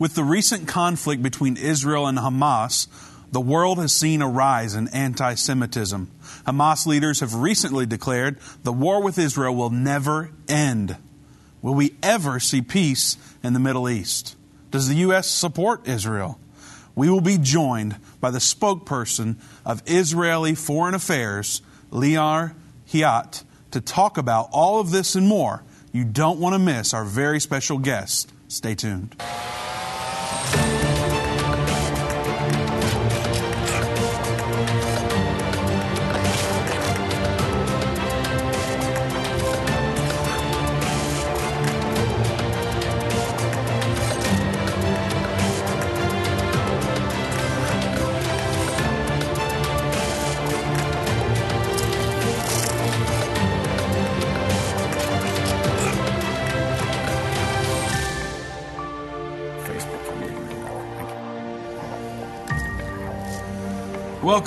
With the recent conflict between Israel and Hamas, the world has seen a rise in anti Semitism. Hamas leaders have recently declared the war with Israel will never end. Will we ever see peace in the Middle East? Does the U.S. support Israel? We will be joined by the spokesperson of Israeli Foreign Affairs, Lior Haiat, to talk about all of this and more. You don't want to miss our very special guest. Stay tuned.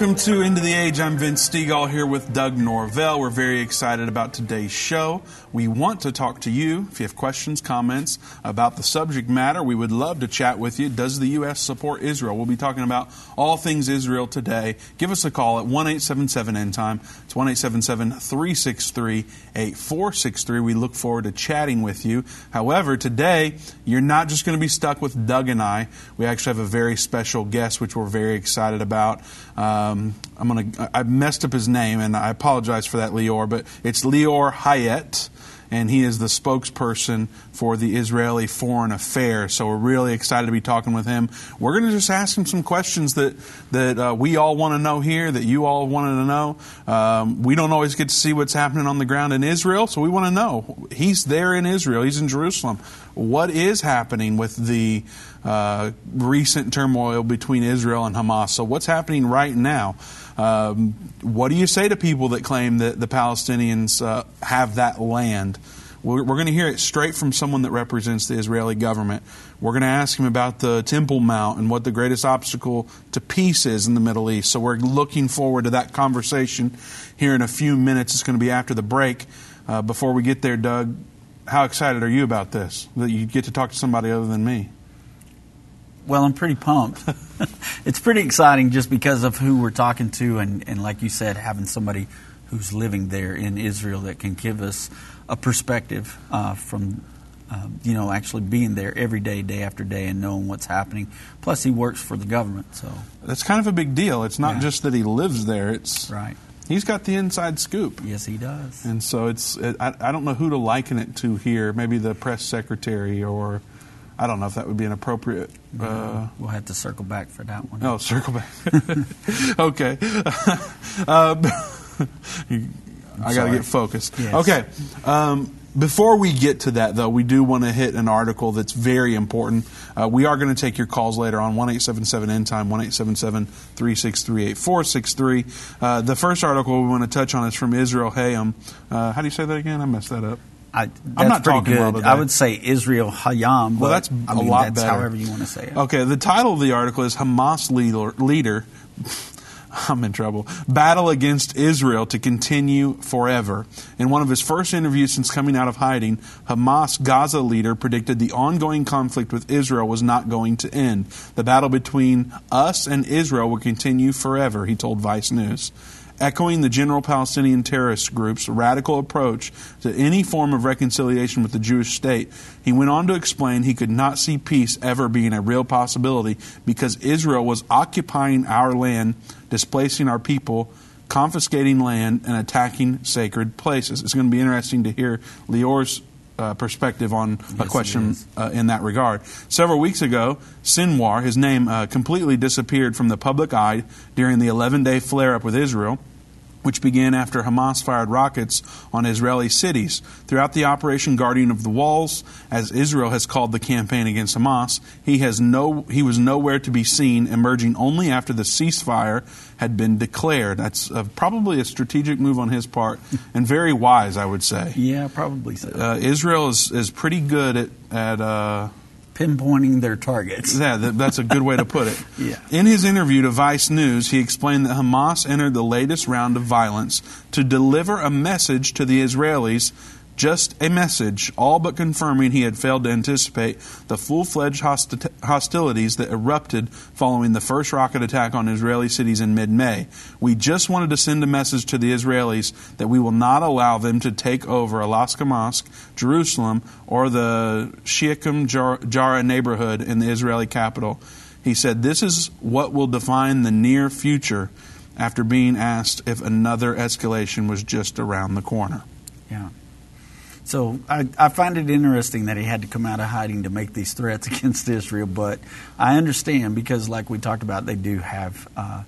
Welcome to End of the Age. I'm Vince Stegall here with Doug Norvell. We're very excited about today's show. We want to talk to you. If you have questions, comments about the subject matter, we would love to chat with you. Does the U.S. support Israel? We'll be talking about all things Israel today. Give us a call at 1 877 End Time. It's 1 877 363 8463. We look forward to chatting with you. However, today, you're not just going to be stuck with Doug and I. We actually have a very special guest, which we're very excited about. Um, I'm gonna. I messed up his name, and I apologize for that, Lior. But it's Lior Haiat, and he is the spokesperson for the Israeli Foreign Affairs. So we're really excited to be talking with him. We're going to just ask him some questions that that uh, we all want to know here, that you all wanted to know. Um, we don't always get to see what's happening on the ground in Israel, so we want to know. He's there in Israel. He's in Jerusalem. What is happening with the uh, recent turmoil between Israel and Hamas? So what's happening right now? Um, what do you say to people that claim that the Palestinians uh, have that land? We're, we're going to hear it straight from someone that represents the Israeli government. We're going to ask him about the Temple Mount and what the greatest obstacle to peace is in the Middle East. So we're looking forward to that conversation here in a few minutes. It's going to be after the break. Uh, before we get there, Doug, how excited are you about this? That you get to talk to somebody other than me? Well, I'm pretty pumped. it's pretty exciting just because of who we're talking to, and, and like you said, having somebody who's living there in Israel that can give us a perspective uh, from, uh, you know, actually being there every day, day after day, and knowing what's happening. Plus, he works for the government, so that's kind of a big deal. It's not yeah. just that he lives there; it's right. He's got the inside scoop. Yes, he does. And so it's I, I don't know who to liken it to here. Maybe the press secretary or I don't know if that would be an appropriate. Uh, we'll have to circle back for that one. Oh, circle back. okay. um, I got to get focused. Yes. Okay. Um, before we get to that, though, we do want to hit an article that's very important. Uh, we are going to take your calls later on 1 877 End Time, 1 877 363 8463. Uh, the first article we want to touch on is from Israel Hayom. Uh, how do you say that again? I messed that up. I, am not pretty good. Well I would say Israel Hayom. Well, that's I mean, a lot that's better. However you want to say it. Okay. The title of the article is Hamas leader. leader I'm in trouble. Battle against Israel to continue forever. In one of his first interviews since coming out of hiding, Hamas Gaza leader predicted the ongoing conflict with Israel was not going to end. The battle between us and Israel will continue forever, he told Vice News echoing the general Palestinian terrorist group's radical approach to any form of reconciliation with the Jewish state. He went on to explain he could not see peace ever being a real possibility because Israel was occupying our land, displacing our people, confiscating land, and attacking sacred places. It's going to be interesting to hear Lior's uh, perspective on yes, a question uh, in that regard. Several weeks ago, Sinwar, his name uh, completely disappeared from the public eye during the 11 day flare up with Israel which began after Hamas fired rockets on Israeli cities. Throughout the Operation Guardian of the Walls, as Israel has called the campaign against Hamas, he, has no, he was nowhere to be seen, emerging only after the ceasefire had been declared. That's uh, probably a strategic move on his part, and very wise, I would say. Yeah, probably so. Uh, Israel is, is pretty good at, at uh, pinpointing their targets. Yeah, that's a good way to put it. yeah. In his interview to Vice News, he explained that Hamas entered the latest round of violence to deliver a message to the Israelis just a message, all but confirming he had failed to anticipate the full fledged hosti- hostilities that erupted following the first rocket attack on Israeli cities in mid May. We just wanted to send a message to the Israelis that we will not allow them to take over Al-Aqsa Mosque, Jerusalem, or the Sheikh Jarrah neighborhood in the Israeli capital. He said, This is what will define the near future after being asked if another escalation was just around the corner. Yeah. So I, I, find it interesting that he had to come out of hiding to make these threats against Israel, but I understand because, like we talked about, they do have uh,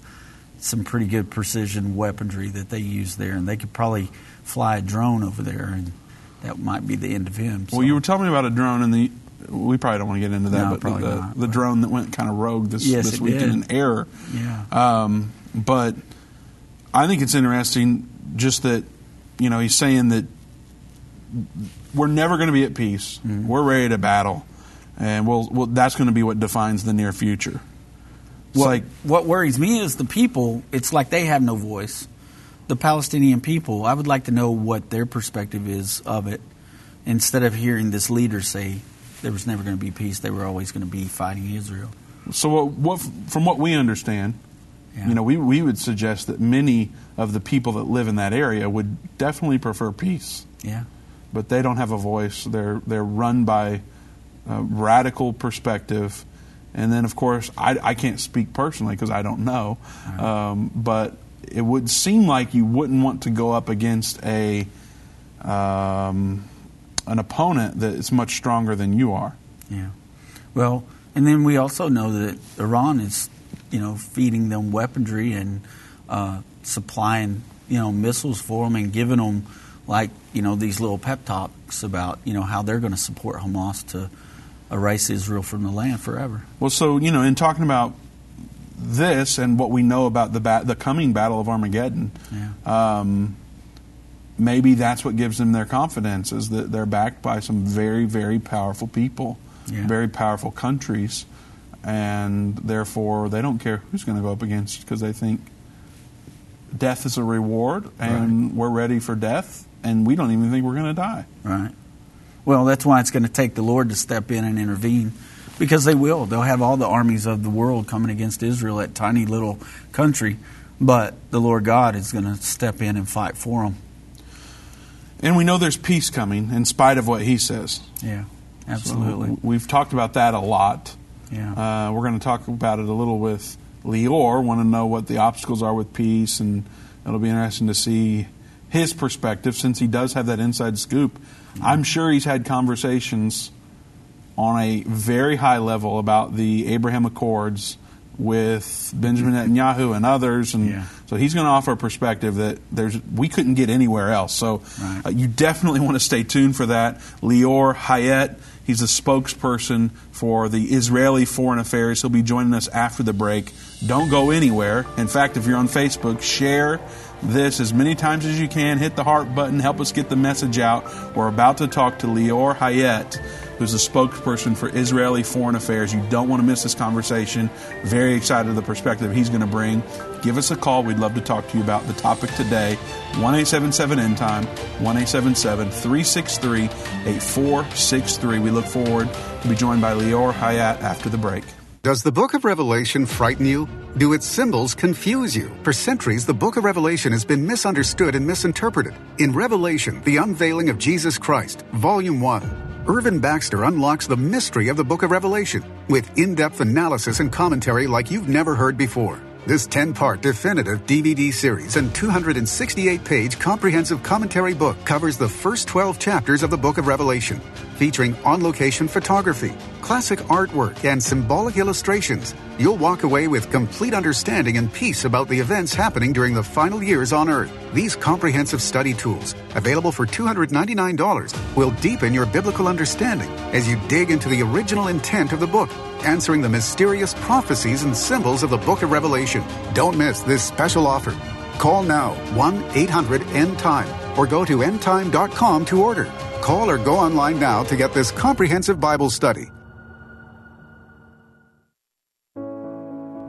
some pretty good precision weaponry that they use there, and they could probably fly a drone over there, and that might be the end of him. So. Well, you were telling me about a drone, and the we probably don't want to get into that, no, but the, not, the but. drone that went kind of rogue this yes, this weekend did. in error. Yeah. Um, but I think it's interesting just that you know he's saying that we're never going to be at peace. Mm-hmm. We're ready to battle, and we'll, we'll that's going to be what defines the near future. It's what, like what worries me is the people. It's like they have no voice. The Palestinian people. I would like to know what their perspective is of it, instead of hearing this leader say there was never going to be peace. They were always going to be fighting Israel. So, what, what, from what we understand, Yeah. you know, we, we would suggest that many of the people that live in that area would definitely prefer peace, Yeah. But they don't have a voice. They're they're run by a radical perspective, and then of course I, I can't speak personally because I don't know, um, but it would seem like you wouldn't want to go up against a um, an opponent that is much stronger than you are. Yeah. Well, and then we also know that Iran is, you know, feeding them weaponry and uh, supplying, you know, missiles for them and giving them, like, you know, these little pep talks about, you know, how they're going to support Hamas to erase Israel from the land forever. Well, so you know, in talking about this and what we know about the ba- the coming Battle of Armageddon, Yeah. um, maybe that's what gives them their confidence is that they're backed by some very, very powerful people, Yeah. very powerful countries, and therefore they don't care who's going to go up against because they think death is a reward and we're ready for death and we don't even think we're going to die. Right. Well, that's why it's going to take the Lord to step in and intervene, because they will. They'll have all the armies of the world coming against Israel, that tiny little country, but the Lord God is going to step in and fight for them. And we know there's peace coming in spite of what he says. Yeah, So absolutely. we've talked about that a lot. yeah. Uh, we're going to talk about it a little with Lior. Want to know what the obstacles are with peace, and it'll be interesting to see his perspective since he does have that inside scoop. I'm sure he's had conversations on a very high level about the Abraham Accords with Benjamin Netanyahu and others, and Yeah. so he's going to offer a perspective that there's we couldn't get anywhere else. So Right. uh, you definitely want to stay tuned for that. Lior Haiat, he's a spokesperson for the Israeli Foreign Affairs. He'll be joining us after the break. Don't go anywhere. In fact, if you're on Facebook, share this as many times as you can. Hit the heart button. Help us get the message out. We're about to talk to Lior Haiat, who's a spokesperson for Israeli Foreign Affairs. You don't want to miss this conversation. Very excited of the perspective he's going to bring. Give us a call. We'd love to talk to you about the topic today. 1 877 End Time, 1 877 363 8463. We look forward to be joined by Lior Haiat after the break. Does the book of Revelation frighten you? Do its symbols confuse you? For centuries, the book of Revelation has been misunderstood and misinterpreted. In Revelation, the unveiling of Jesus Christ, Volume 1, Irvin Baxter unlocks the mystery of the book of Revelation with in depth analysis and commentary like you've never heard before. This 10 part definitive DVD series and 268 page comprehensive commentary book covers the first 12 chapters of the book of Revelation, featuring on location photography, classic artwork, and symbolic illustrations. You'll walk away with complete understanding and peace about the events happening during the final years on Earth. These comprehensive study tools, available for $299, will deepen your biblical understanding as you dig into the original intent of the book answering the mysterious prophecies and symbols of the book of Revelation. Don't miss this special offer. Call now 1 800 End Time or go to endtime.com to order. Call or go online now to get this comprehensive Bible study.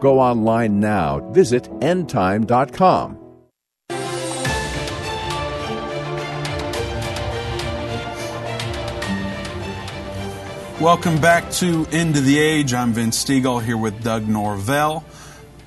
Go online now. Visit endtime.com. Welcome back to End of the Age. I'm Vince Stegall here with Doug Norvell.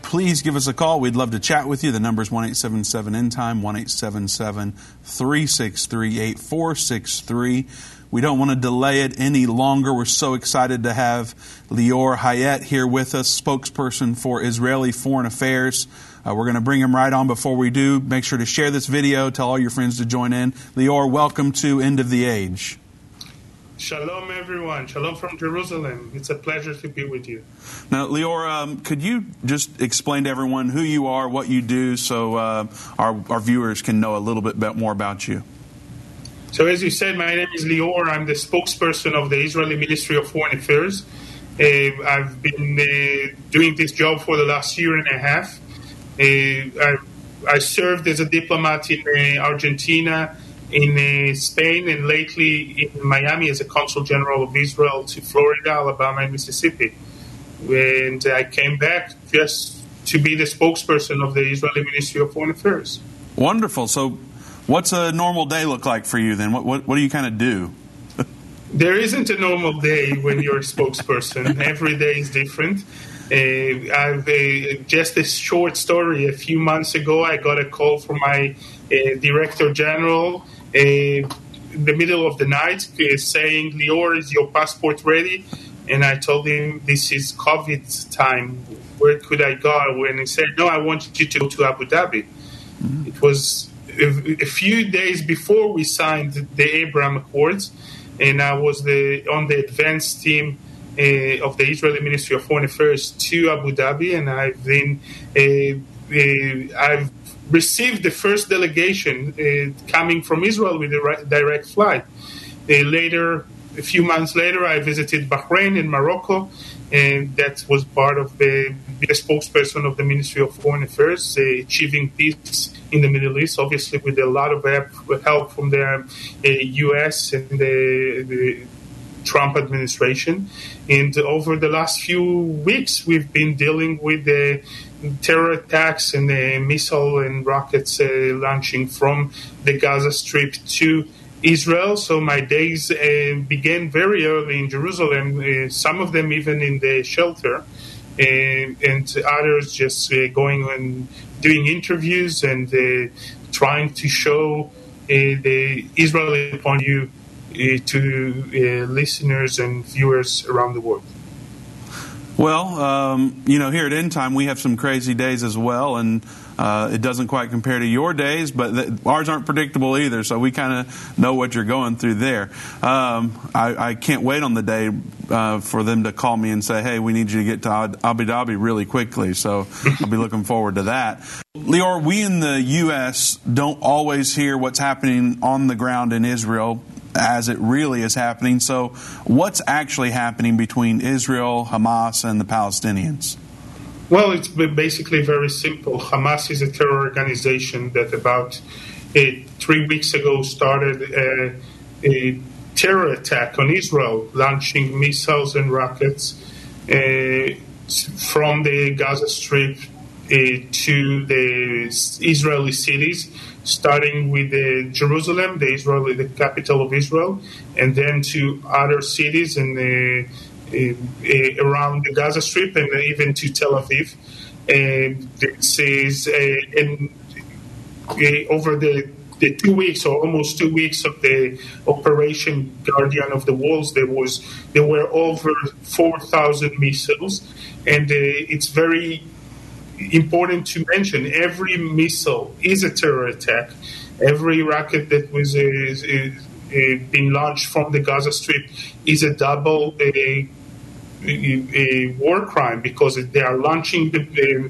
Please give us a call. We'd love to chat with you. The number is 1 877 End Time, 1 877 363 8463. We don't want to delay it any longer. We're so excited to have Lior Haiat here with us, spokesperson for Israeli Foreign Affairs. Uh, we're going to bring him right on before we do. Make sure to share this video, tell all your friends to join in. Lior, welcome to End of the Age. Shalom, everyone. Shalom from Jerusalem. It's a pleasure to be with you. Now, Lior, um, could you just explain to everyone who you are, what you do, so uh, our, our viewers can know a little bit more about you? So, as you said, my name is Lior. I'm the spokesperson of the Israeli Ministry of Foreign Affairs. Uh, I've been uh, doing this job for the last year and a half. Uh, I, I, served as a diplomat in uh, Argentina in uh, Spain and lately in Miami as a consul general of Israel to Florida, Alabama, and Mississippi. And I came back just to be the spokesperson of the Israeli Ministry of Foreign Affairs. Wonderful. So, what's a normal day look like for you then? What, what, what do you kind of do? there isn't a normal day when you're a spokesperson. Every day is different. Uh, I've uh, just a short story. A few months ago, I got a call from my uh, director general in the middle of the night uh, saying, Lior, is your passport ready? And I told him, this is COVID time. Where could I go? And he said, no, I want you to go to Abu Dhabi. Mm-hmm. It was a, few days before we signed the Abraham Accords, and I was the on the advanced team uh, of the Israeli Ministry of Foreign Affairs to Abu Dhabi, and I've been uh, uh, I've received the first delegation uh, coming from Israel with a direct flight. Uh, later, a few months later, I visited Bahrain and Morocco, and that was part of the, the spokesperson of the Ministry of Foreign Affairs, uh, achieving peace in the Middle East, obviously with a lot of help from the U.S. Uh, and the, the Trump administration. And over the last few weeks, we've been dealing with the terror attacks and the missile and rockets uh, launching from the Gaza Strip to Israel. So my days uh, began very early in Jerusalem, uh, some of them even in the shelter, and, and others just uh, going and doing interviews and uh, trying to show uh, the Israeli point of view to listeners and viewers around the world. Well, um, you know, here at End Time, we have some crazy days as well, and uh, it doesn't quite compare to your days, but the, ours aren't predictable either, so we kind of know what you're going through there. Um, I, I, can't wait on the day uh, for them to call me and say, hey, we need you to get to Abu Dhabi really quickly, so I'll be looking forward to that. Lior, we in the U.S. don't always hear what's happening on the ground in Israel as it really is happening. So, what's actually happening between Israel, Hamas, and the Palestinians? Well, it's basically very simple. Hamas is a terror organization that about uh, three weeks ago started a, a, terror attack on Israel, launching missiles and rockets uh, from the Gaza Strip uh, to the Israeli cities starting with Jerusalem, the Israel, the capital of Israel, and then to other cities and around the Gaza Strip and even to Tel Aviv. And this is uh, over the the two weeks or almost two weeks of the Operation Guardian of the Walls, there was there were over four thousand missiles, and uh, it's very important to mention every missile is a terror attack. Every rocket that was uh, uh, being launched from the Gaza Strip is a double a, war crime because they are launching the,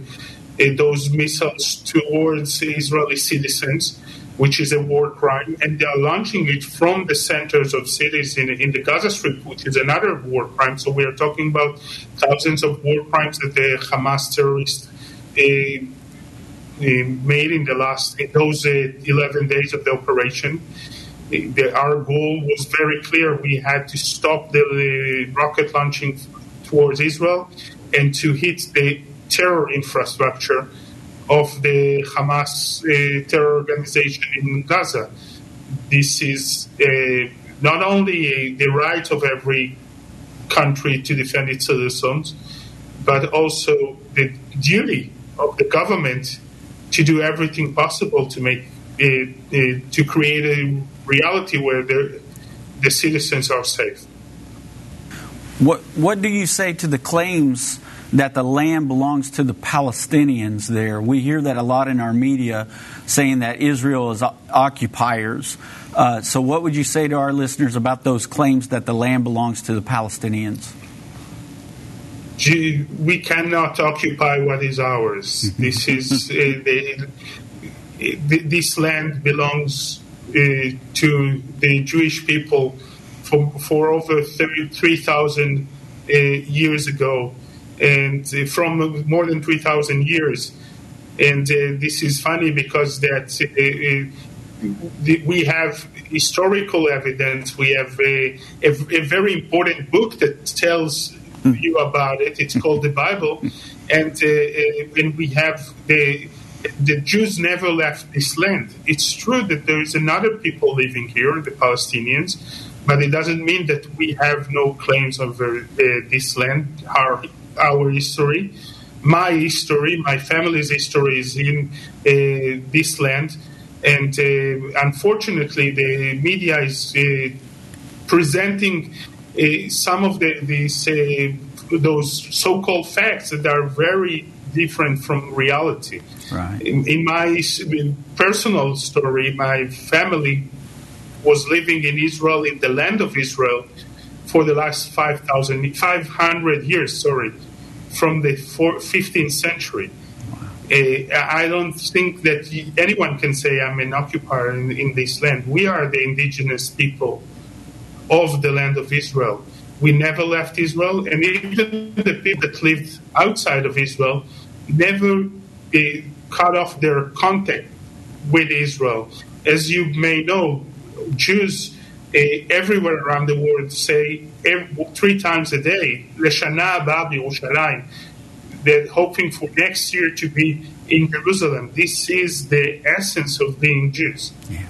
uh, those missiles towards Israeli citizens, which is a war crime, and they are launching it from the centers of cities in, in the Gaza Strip, which is another war crime. So we are talking about thousands of war crimes that the Hamas terrorists uh, made in the last in those uh, 11 days of the operation. Our goal was very clear. We had to stop the rocket launching towards Israel and to hit the terror infrastructure of the Hamas uh, terror organization in Gaza. This is uh, not only the right of every country to defend its citizens, but also the duty of the government to do everything possible to make it, to create a reality where the, the citizens are safe. What what do you say to the claims that the land belongs to the Palestinians there? We hear that a lot in our media saying that Israel is occupiers. Uh, so, what would you say to our listeners about those claims that the land belongs to the Palestinians? we cannot occupy what is ours. This is uh, the, this land belongs uh, to the Jewish people for, for over 3,000 uh, years ago, and uh, from more than 3,000 years. And uh, this is funny because that uh, we have historical evidence. We have a, a, a very important book that tells you about it. It's called the Bible, and uh, uh, and we have the the Jews never left this land. It's true that there is another people living here, the Palestinians, but it doesn't mean that we have no claims over uh, this land, our our history. My history, my family's history is in uh, this land, and uh, unfortunately, the media is uh, presenting uh, some of the, these uh, those so-called facts that are very different from reality. Right. In, in my personal story, my family was living in Israel, in the land of Israel, for the last 5,000, 500 years, sorry, from the 15th century. Uh, I don't think that anyone can say I'm an occupier in, in, this land. We are the indigenous people of the land of Israel. We never left Israel, and even the people that lived outside of Israel never uh, cut off their contact with Israel. As you may know, Jews uh, everywhere around the world say every, three times a day, Leshana Haba Yerushalayim. They're hoping for next year to be in Jerusalem. This is the essence of being Jews. Yeah.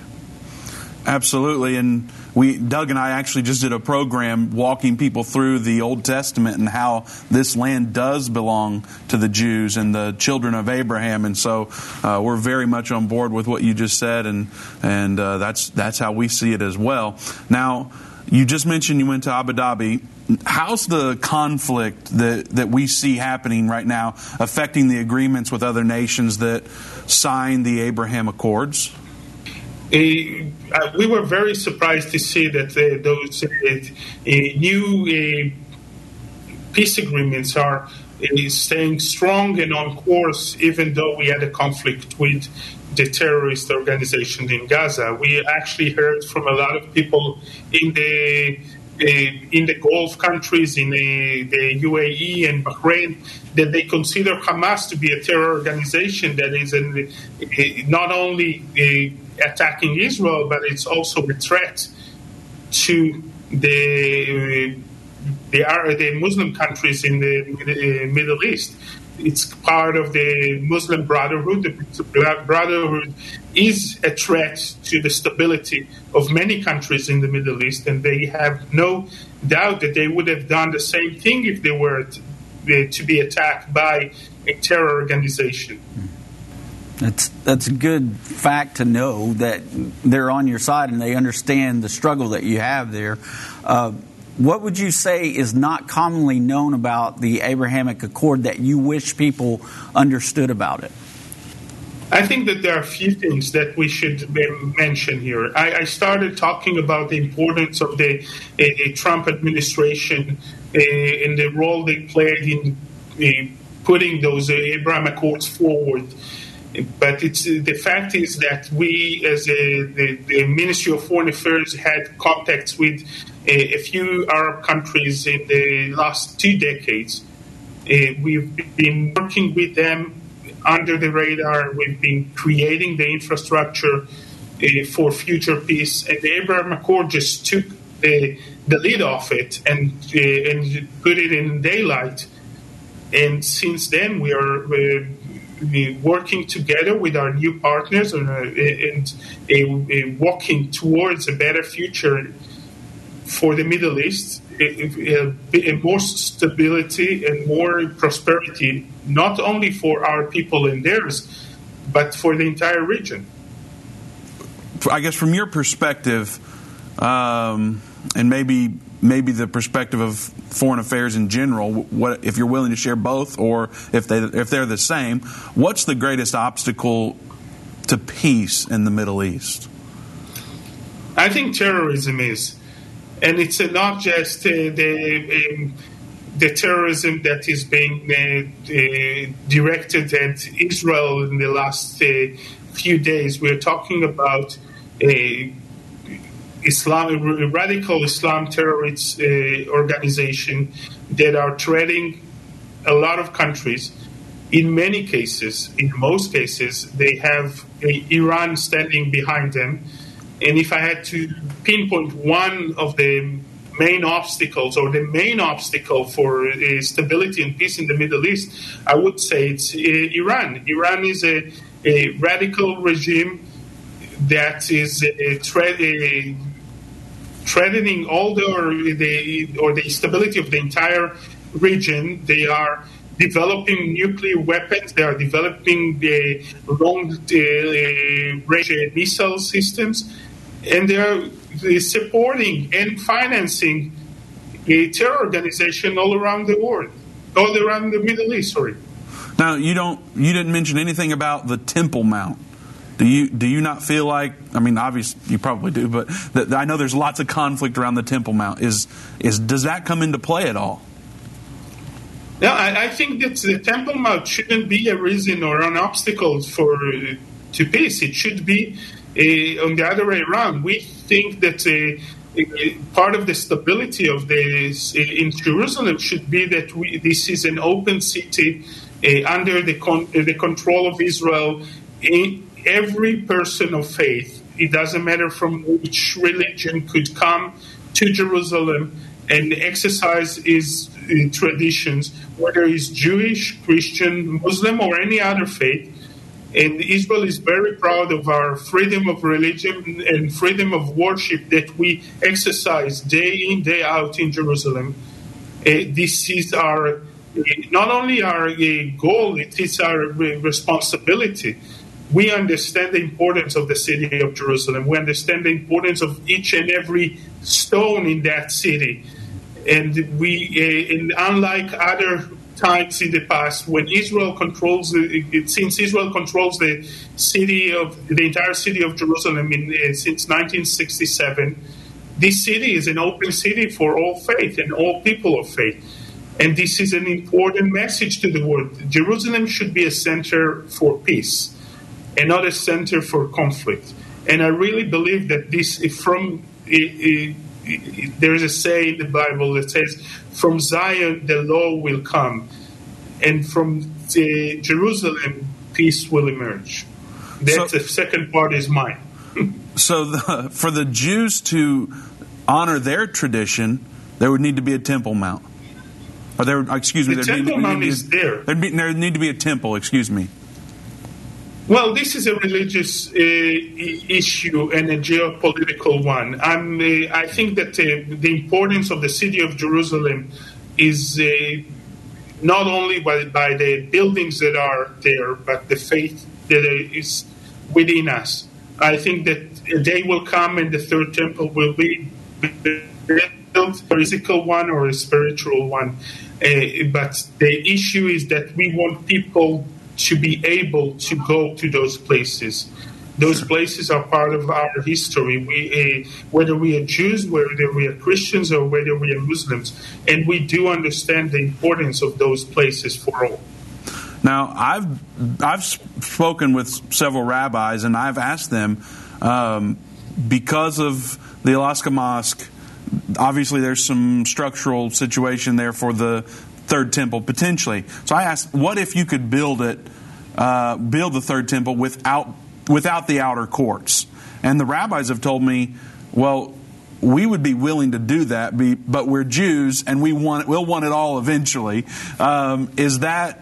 Absolutely, and we Doug and I actually just did a program walking people through the Old Testament and how this land does belong to the Jews and the children of Abraham, and so uh, we're very much on board with what you just said, and and uh, that's that's how we see it as well. Now, you just mentioned you went to Abu Dhabi. How's the conflict that, that we see happening right now affecting the agreements with other nations that signed the Abraham Accords? Uh, we were very surprised to see that uh, those uh, new peace agreements are staying strong and on course, even though we had a conflict with the terrorist organization in Gaza. We actually heard from a lot of people in the in the Gulf countries, in the, the, UAE and Bahrain, that they consider Hamas to be a terror organization that is an, eh, not only a, attacking Israel, but it's also a threat to the the, the Muslim countries in the eh, Middle East. It's part of the Muslim Brotherhood. The Brotherhood is a threat to the stability of many countries in the Middle East, and they have no doubt that they would have done the same thing if they were to, be attacked by a terror organization. That's that's a good fact to know that they're on your side and they understand the struggle that you have there. Uh, what would you say is not commonly known about the Abrahamic Accord that you wish people understood about it? I think that there are a few things that we should mention here. I, I started talking about the importance of the, uh, Trump administration uh, and the role they played in uh, putting those Abraham Accords forward. But it's the fact is that we, as a, the, the, Ministry of Foreign Affairs, had contacts with a, few Arab countries in the last two decades. we've been working with them under the radar. We've been creating the infrastructure uh, for future peace, and the Abraham Accord just took the, the lead off it and uh, and put it in daylight. And since then, we are uh, working together with our new partners and, and walking towards a better future for the Middle East, it, a more stability and more prosperity not only for our people and theirs, but for the entire region. I guess from your perspective, um, and maybe maybe the perspective of foreign affairs in general, what if you're willing to share both, or if they if they're the same, what's the greatest obstacle to peace in the Middle East? I think terrorism is, and it's not just uh, the. Um, the terrorism that is being uh, uh, directed at Israel in the last few days. We're talking about a Islam, radical Islam terrorist uh, organization that are threatening a lot of countries. In many cases, in most cases, they have Iran standing behind them. And if I had to pinpoint one of the main obstacles or the main obstacle for uh, stability and peace in the Middle East, I would say it's uh, Iran. Iran is a, a, radical regime that is uh, tre- threatening all the or, the or the stability of the entire region. They are developing nuclear weapons. They are developing the long uh, range missile systems, and they are supporting and financing a terror organization all around the world, all around the Middle East. Sorry. Now you don't. You didn't mention anything about the Temple Mount. Do you do you not feel like? I mean, obviously you probably do, but that, I know there's lots of conflict around the Temple Mount. Is is does that come into play at all? No, I, I think that the Temple Mount shouldn't be a reason or an obstacle for to peace. It should be on the other way around. We think that uh, part of the stability of this in Jerusalem should be that we, this is an open city uh, under the, con- the control of Israel. every person of faith, it doesn't matter from which religion, could come to Jerusalem and exercise his uh, traditions, whether he's Jewish, Christian, Muslim, or any other faith and Israel is very proud of our freedom of religion and freedom of worship that we exercise day in, day out in Jerusalem. Uh, this is our, not only our uh, goal, it is our responsibility. We understand the importance of the city of Jerusalem. We understand the importance of each and every stone in that city. And we, uh, and unlike other times in the past when Israel controls it, since Israel controls the city of the entire city of Jerusalem in, uh, since 1967. This city is an open city for all faith and all people of faith. And this is an important message to the world. Jerusalem should be a center for peace and not a center for conflict. And I really believe that this, from there is a say in the Bible that says, "From Zion the law will come, and from uh, Jerusalem peace will emerge." That's so, the second part is mine. so, the, for the Jews to honor their tradition, there would need to be a temple mount. Or there, excuse me, the temple mount need, is there. There need to be a temple. Excuse me. Well, this is a religious uh, issue and a geopolitical one. Uh, i think that uh, the importance of the city of Jerusalem is uh, not only by, by, the buildings that are there, but the faith, that is within us. I think that a day will come and the third temple will be built, a physical one or a spiritual one. Uh, but the issue is that we want people to be able to go to those places. Those places are part of our history. We, uh, whether we are Jews, whether we are Christians, or whether we are Muslims, and we do understand the importance of those places for all. Now, I've I've spoken with several rabbis, and I've asked them um, because of the Al-Aqsa Mosque. Obviously, there's some structural situation there for the third temple potentially. So I asked, what if you could build it, uh, build the third temple without without the outer courts? And the rabbis have told me, well, we would be willing to do that, but we're Jews and we want we'll want it all eventually. Um, is that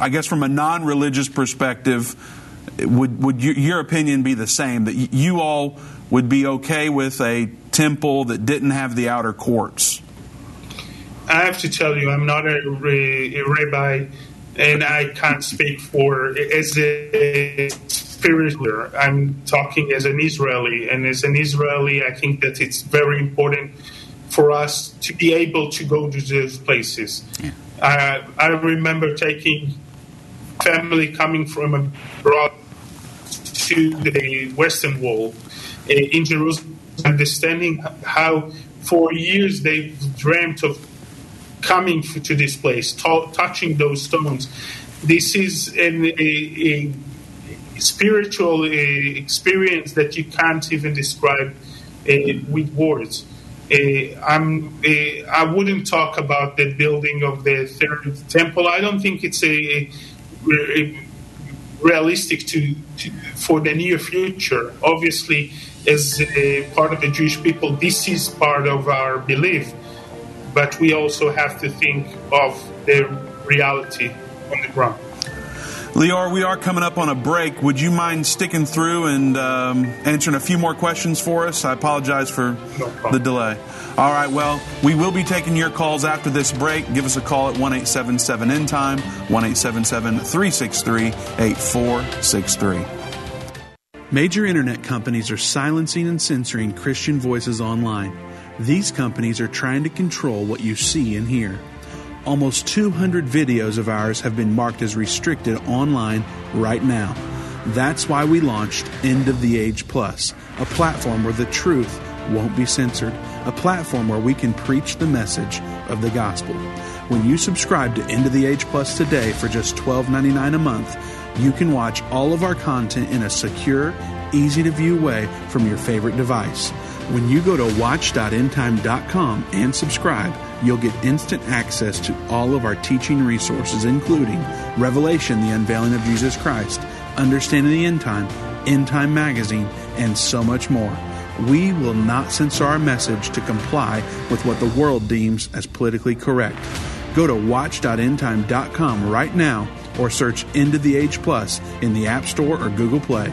I guess from a non-religious perspective, would would you, your opinion be the same that you all would be okay with a temple that didn't have the outer courts? I have to tell you, I'm not a, a rabbi, and I can't speak for as a spiritual. I'm talking as an Israeli, and as an Israeli, I think that it's very important for us to be able to go to those places. Yeah. Uh, I remember taking family coming from abroad to the Western Wall uh, in Jerusalem, understanding how for years they've dreamt of coming to this place, touching those stones. This is an, a, a spiritual uh, experience that you can't even describe uh, with words. Uh, I'm, uh, I wouldn't talk about the building of the third temple. I don't think it's a, a realistic to, to, for the near future. Obviously, as part of the Jewish people, this is part of our belief, but we also have to think of the reality on the ground. Lior, we are coming up on a break. Would you mind sticking through and um, answering a few more questions for us? I apologize for no the delay. All right, well, we will be taking your calls after this break. Give us a call at 1 877 End Time, 1 877 363 8463. Major internet companies are silencing and censoring Christian voices online. These companies are trying to control what you see and hear. Almost 200 videos of ours have been marked as restricted online right now. That's why we launched End of the Age Plus, a platform where the truth won't be censored, a platform where we can preach the message of the gospel. When you subscribe to End of the Age Plus today for just $12.99 a month, you can watch all of our content in a secure, easy to view way from your favorite device. When you go to watch.endtime.com and subscribe, you'll get instant access to all of our teaching resources, including Revelation, the unveiling of Jesus Christ, Understanding the End Time, End Time Magazine, and so much more. We will not censor our message to comply with what the world deems as politically correct. Go to watch.endtime.com right now or search End of the Age Plus in the App Store or Google Play.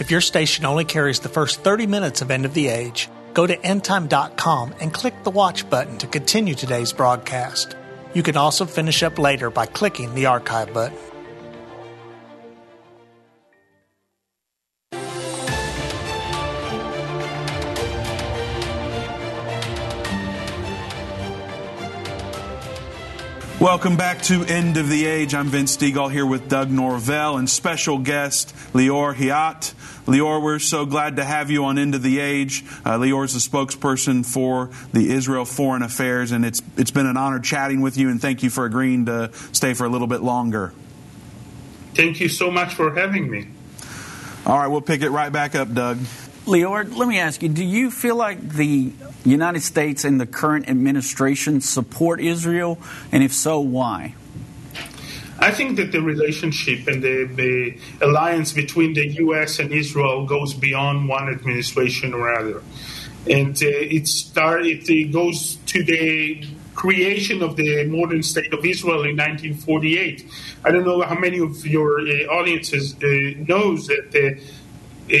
If your station only carries the first 30 minutes of End of the Age, go to endtime.com and click the watch button to continue today's broadcast. You can also finish up later by clicking the archive button. Welcome back to End of the Age. I'm Vince Stegall here with Doug Norvell and special guest Lior Haiat. Lior, we're so glad to have you on End of the Age. Uh, Lior is the spokesperson for the Israel Foreign Affairs, and it's it's been an honor chatting with you. And thank you for agreeing to stay for a little bit longer. Thank you so much for having me. All right, we'll pick it right back up, Doug. Lior, let me ask you do you feel like the United States and the current administration support Israel? And if so, why? I think that the relationship and the, the alliance between the U.S. and Israel goes beyond one administration or other, and uh, it start it goes to the creation of the modern state of Israel in 1948. I don't know how many of your uh, audiences uh, knows that uh,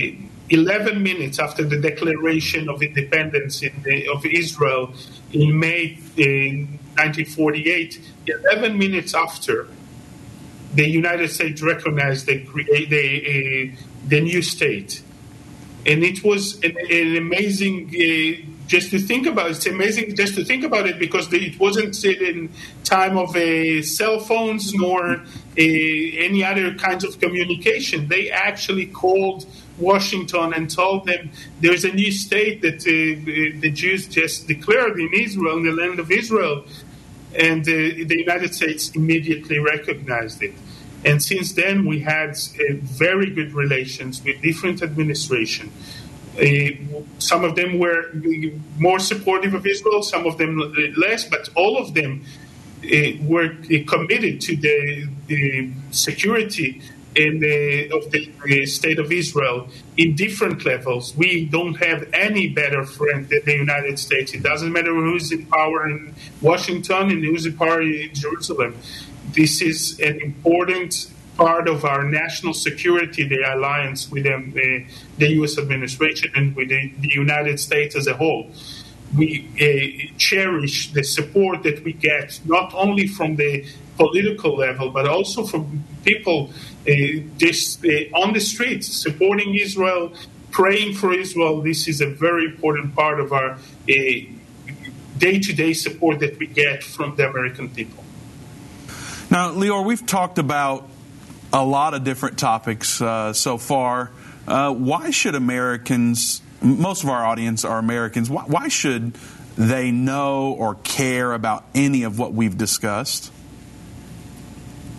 11 minutes after the declaration of independence the, of Israel in May 1948, 11 minutes after the United States recognized the, the, uh, the new state. And it was an, an amazing, uh, just to think about it, it's amazing just to think about it because it wasn't in time of uh, cell phones nor uh, any other kinds of communication. They actually called Washington and told them there's a new state that uh, the Jews just declared in Israel, in the land of Israel and the United States immediately recognized it. And since then, we had uh, very good relations with different administrations. Uh, some of them were more supportive of Israel, some of them less, but all of them uh, were committed to the, the security in the, of the, state of Israel in different levels. We don't have any better friend than the United States. It doesn't matter who's in power in Washington and who's in power in Jerusalem. This is an important part of our national security, the alliance with them, uh, the U.S. administration and with the, the United States as a whole we uh, cherish the support that we get not only from the political level but also from people uh, just uh, on the streets supporting Israel, praying for Israel. This is a very important part of our day to day support that we get from the American people. Now, Lior, we've talked about a lot of different topics uh, so far. Uh, why should Americans, most of our audience are Americans, why, why should they know or care about any of what we've discussed?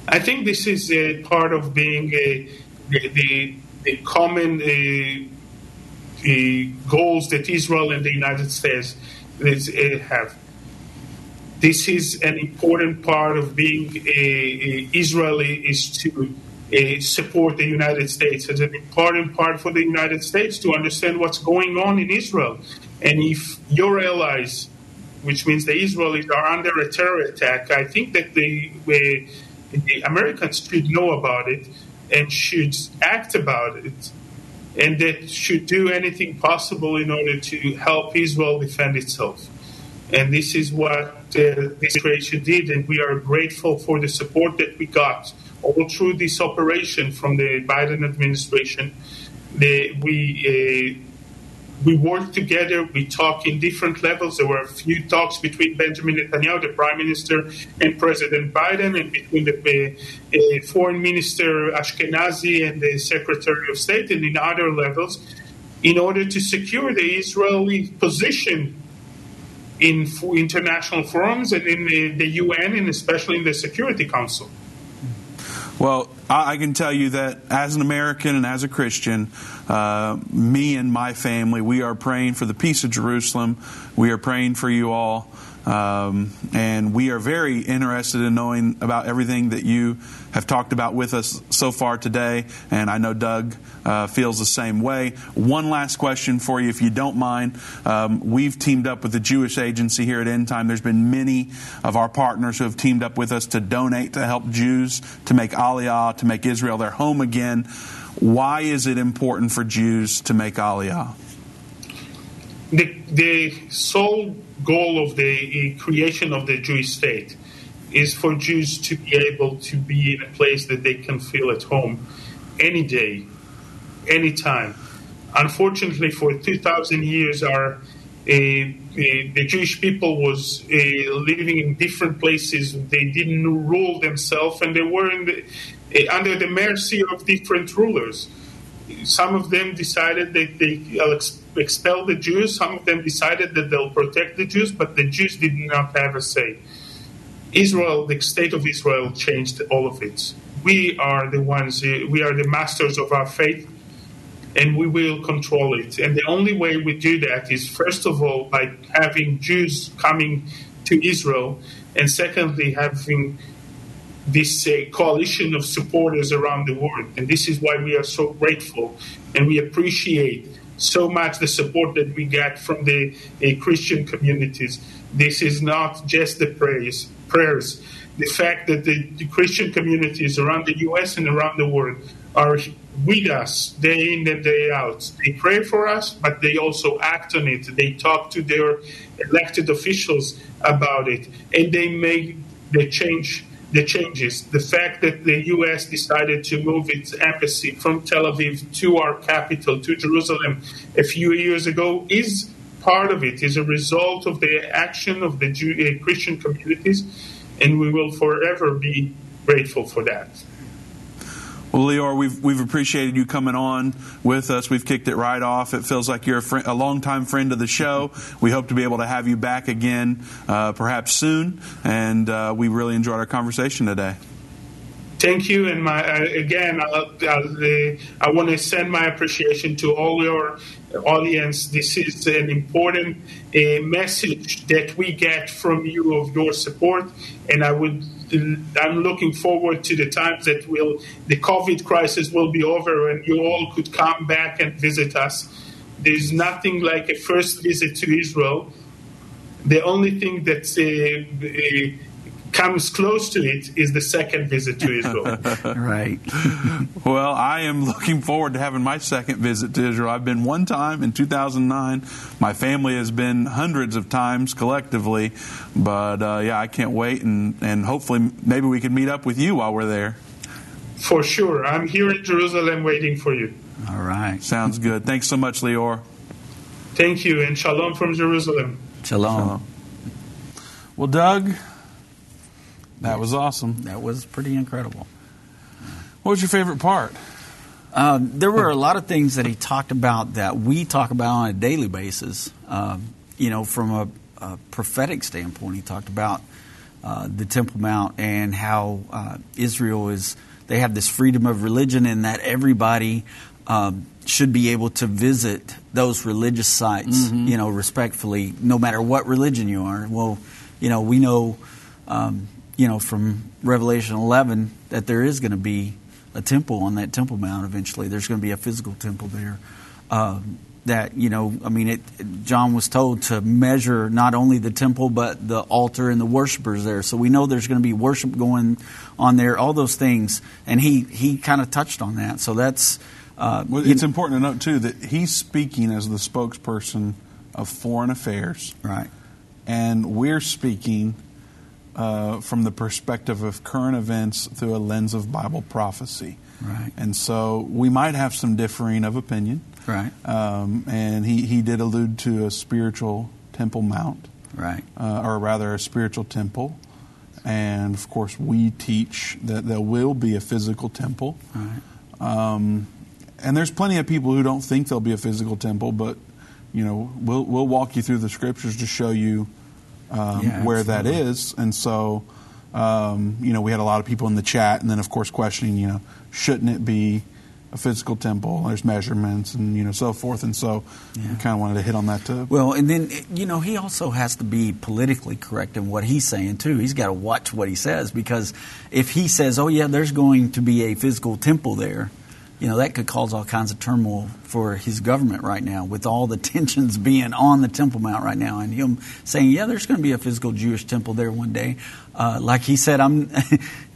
I think this is a part of being a, the, the, the common uh, goals that Israel and the United States uh, have. This is an important part of being a, Israeli is to uh, support the United States. It's an important part for the United States to understand what's going on in Israel. And if your allies, which means the Israelis, are under a terror attack, I think that the uh, the Americans should know about it and should act about it, and that should do anything possible in order to help Israel defend itself. And this is what uh, this operation did, and we are grateful for the support that we got all through this operation from the Biden administration. The, we uh, we work together. We talk in different levels. There were a few talks between Benjamin Netanyahu, the prime minister, and President Biden, and between the uh, uh, foreign minister Ashkenazi and the secretary of state, and in other levels, in order to secure the Israeli position in international forums and in the, the UN, and especially in the Security Council. Well, I can tell you that as an American and as a Christian, uh, me and my family, we are praying for the peace of Jerusalem. We are praying for you all. Um, and we are very interested in knowing about everything that you have talked about with us so far today. And I know Doug uh, feels the same way. One last question for you, if you don't mind. Um, we've teamed up with the Jewish Agency here at End Time. There's been many of our partners who have teamed up with us to donate to help Jews to make Aliyah, to make Israel their home again. Why is it important for Jews to make Aliyah? The, the sole goal of the creation of the Jewish state is for Jews to be able to be in a place that they can feel at home any day, any time. Unfortunately, for 2,000 years, our uh, the Jewish people was uh, living in different places. They didn't rule themselves, and they were the, uh, under the mercy of different rulers. Some of them decided that they expel the Jews. Some of them decided that they'll protect the Jews, but the Jews did not have a say. Israel, the state of Israel, changed all of it. We are the ones, uh, we are the masters of our faith, and we will control it. And the only way we do that is, first of all, by having Jews coming to Israel, and secondly, having this uh, coalition of supporters around the world. And this is why we are so grateful and we appreciate so much the support that we get from the uh, Christian communities. This is not just the praise, prayers. The fact that the, the Christian communities around the U.S. and around the world are with us day in and day out. They pray for us, but they also act on it. They talk to their elected officials about it, and they make the change. The changes. The fact that the U.S. decided to move its embassy from Tel Aviv to our capital, to Jerusalem, a few years ago, is part of it. Is a result of the action of the Jew, uh, Christian communities, and we will forever be grateful for that. Well, Lior, we've we've appreciated you coming on with us. We've kicked it right off. It feels like you're a, friend, a longtime friend of the show. We hope to be able to have you back again, uh, perhaps soon. And uh, we really enjoyed our conversation today. Thank you, and my uh, again, I'll, uh, I want to send my appreciation to all your audience. This is an important uh, message that we get from you of your support, and I would I'm looking forward to the times that will the COVID crisis will be over and you all could come back and visit us. There's nothing like a first visit to Israel. The only thing that uh, uh, comes close to it is the second visit to Israel. right. well, I am looking forward to having my second visit to Israel. I've been one time in 2009. My family has been hundreds of times collectively, but uh, yeah, I can't wait, and and hopefully maybe we can meet up with you while we're there. For sure, I'm here in Jerusalem waiting for you. All right. Sounds good. Thanks so much, Lior. Thank you, and shalom from Jerusalem. Shalom. shalom. Well, Doug. That was awesome. That was pretty incredible. What was your favorite part? Um, there were a lot of things that he talked about that we talk about on a daily basis. Um, you know, from a, a, prophetic standpoint, he talked about uh, the Temple Mount and how uh, Israel is. They have this freedom of religion, and that everybody um, should be able to visit those religious sites. Mm-hmm. You know, respectfully, no matter what religion you are. Well, you know, we know um, you know, from Revelation 11 that there is going to be a temple on that Temple Mount eventually. There's going to be a physical temple there. Uh, that you know, I mean, it, John was told to measure not only the temple but the altar and the worshipers there. So we know there's going to be worship going on there, all those things, and he he kind of touched on that. So that's uh, well, it's important to note too that he's speaking as the spokesperson of foreign affairs, right? And we're speaking uh, from the perspective of current events through a lens of Bible prophecy. Right. And so we might have some differing of opinion. Right. Um, and he, he did allude to a spiritual temple mount. Right. Uh, or rather, a spiritual temple. And of course, we teach that there will be a physical temple. Right. Um, and there's plenty of people who don't think there'll be a physical temple, but you know, we'll we'll walk you through the scriptures to show you um, yeah, where that is. And so, um, you know, we had a lot of people in the chat, and then of course questioning, you know, shouldn't it be a physical temple? There's measurements and you know so forth, and so yeah. we kind of wanted to hit on that too. Well, and then you know he also has to be politically correct in what he's saying too. He's got to watch what he says because if he says, "Oh yeah, there's going to be a physical temple there," you know, that could cause all kinds of turmoil for his government right now, with all the tensions being on the Temple Mount right now, and him saying, "Yeah, there's going to be a physical Jewish temple there one day." Uh, like he said, "I'm."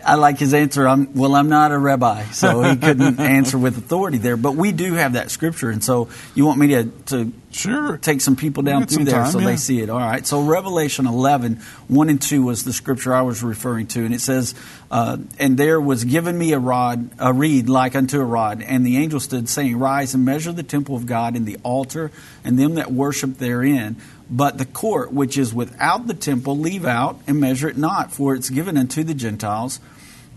I like his answer. I'm well. I'm not a rabbi, so he couldn't answer with authority there. But we do have that scripture, and so you want me to to sure take some people down through there time, so yeah. they see it. All right. So Revelation 11, 1 and two was the scripture I was referring to, and it says, uh, "And there was given me a rod, a reed like unto a rod, and the angel stood, saying, Rise and measure the temple of God and the altar, and them that worship therein." But the court which is without the temple leave out and measure it not, for it's given unto the Gentiles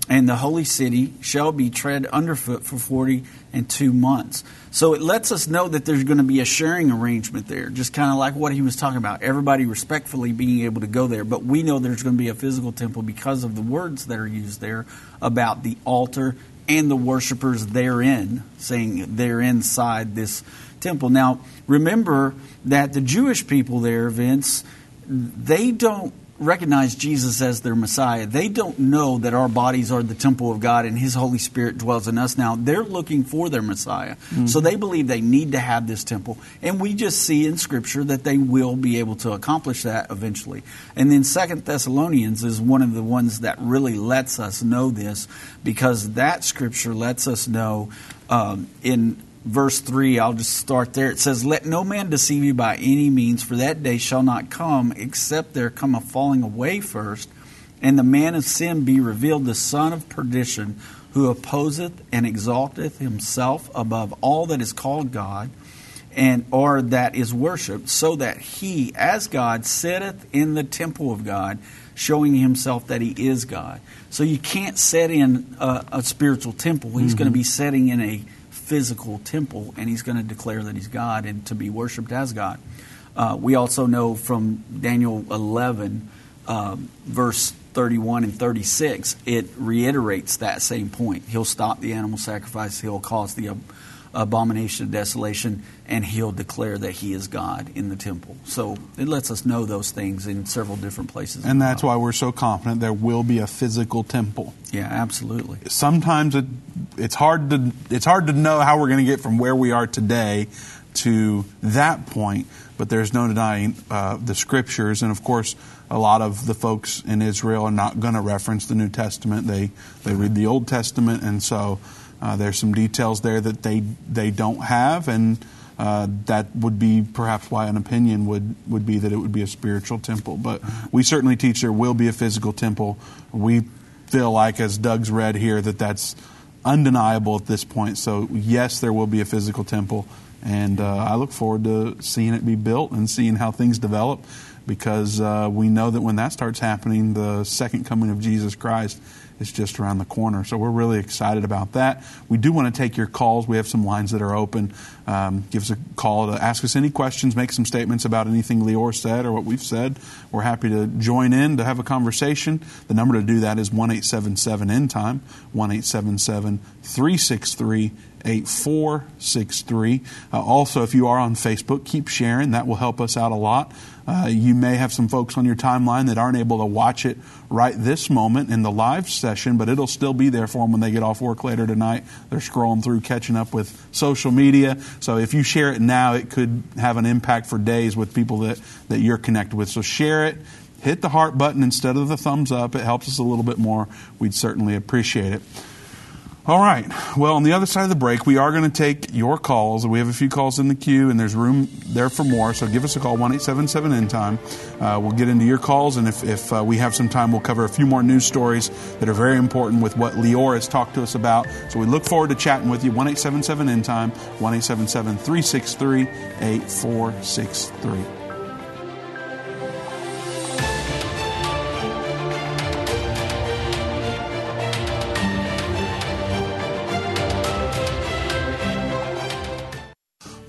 and the holy city shall be tread underfoot for 40 and two months. So it lets us know that there's going to be a sharing arrangement there, just kind of like what he was talking about. Everybody respectfully being able to go there. But we know there's going to be a physical temple because of the words that are used there about the altar and the worshipers therein, saying they're inside this temple. Now, remember that the Jewish people there, Vince, they don't recognize Jesus as their Messiah, they don't know that our bodies are the temple of God and His Holy Spirit dwells in us now. They're looking for their Messiah. Mm-hmm. So they believe they need to have this temple. And we just see in Scripture that they will be able to accomplish that eventually. And then Second Thessalonians is one of the ones that really lets us know this because that Scripture lets us know um, in verse 3, I'll just start there. It says, Let no man deceive you by any means, for that day shall not come, except there come a falling away first, and the man of sin be revealed, the son of perdition, who opposeth and exalteth himself above all that is called God, and or that is worshipped, so that he, as God, sitteth in the temple of God, showing himself that he is God. So you can't set in a, a spiritual temple. He's mm-hmm. going to be setting in a physical temple, and he's going to declare that he's God and to be worshipped as God. Uh, we also know from Daniel 11, uh, verse 31 and 36, it reiterates that same point. He'll stop the animal sacrifice, he'll cause the abomination of desolation, and he'll declare that he is God in the temple. So it lets us know those things in several different places. And that's why we're so confident there will be a physical temple. Yeah, absolutely. Sometimes it, it's hard to it's hard to know how we're going to get from where we are today to that point, but there's no denying uh, the scriptures, and of course, a lot of the folks in Israel are not going to reference the New Testament. They they read the Old Testament, and so uh, there's some details there that they they don't have, and uh, that would be perhaps why an opinion would, would be that it would be a spiritual temple. But we certainly teach there will be a physical temple. We feel like, as Doug's read here, that that's undeniable at this point. So yes, there will be a physical temple, and uh, I look forward to seeing it be built and seeing how things develop. Because uh, we know that when that starts happening, the second coming of Jesus Christ is just around the corner. So we're really excited about that. We do want to take your calls. We have some lines that are open. Um, give us a call to ask us any questions, make some statements about anything Lior said or what we've said. We're happy to join in to have a conversation. The number to do that is 1 877 End Time, 1 877 363 8463. Uh, also, if you are on Facebook, keep sharing. That will help us out a lot. Uh, you may have some folks on your timeline that aren't able to watch it right this moment in the live session, but it'll still be there for them when they get off work later tonight. They're scrolling through, catching up with social media. So if you share it now, it could have an impact for days with people that, that you're connected with. So share it. Hit the heart button instead of the thumbs up. It helps us a little bit more. We'd certainly appreciate it. All right. Well, on the other side of the break, we are going to take your calls. We have a few calls in the queue, and there's room there for more. So give us a call, 1 877 End Time. Uh, we'll get into your calls, and if, if uh, we have some time, we'll cover a few more news stories that are very important with what Lior has talked to us about. So we look forward to chatting with you, 1 877 End Time, 1 877 363 8463.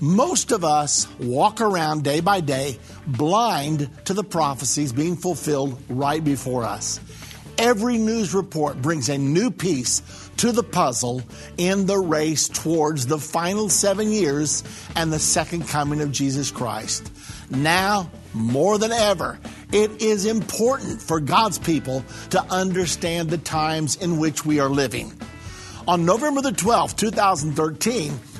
Most of us walk around day by day blind to the prophecies being fulfilled right before us. Every news report brings a new piece to the puzzle in the race towards the final seven years and the second coming of Jesus Christ. Now, more than ever, it is important for God's people to understand the times in which we are living. On November the 12th, 2013,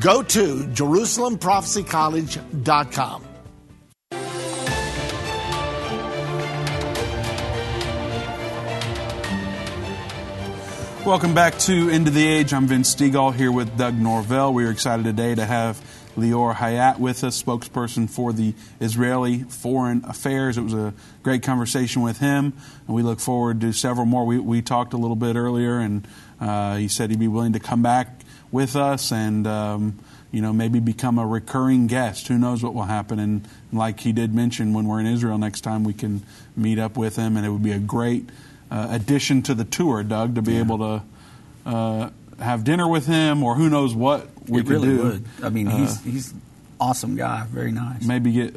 Go to JerusalemProphecyCollege.com. Welcome back to of the Age. I'm Vince Stegall here with Doug Norvell. We are excited today to have Lior Haiat with us, spokesperson for the Israeli Foreign Affairs. It was a great conversation with him, and we look forward to several more. We, we talked a little bit earlier, and uh, he said he'd be willing to come back with us and um, you know maybe become a recurring guest. Who knows what will happen? And like he did mention, when we're in Israel next time, we can meet up with him, and it would be a great uh, addition to the tour, Doug, to be yeah. able to uh, have dinner with him, or who knows what we it could really do. Would. I mean, he's he's awesome guy, very nice. Maybe get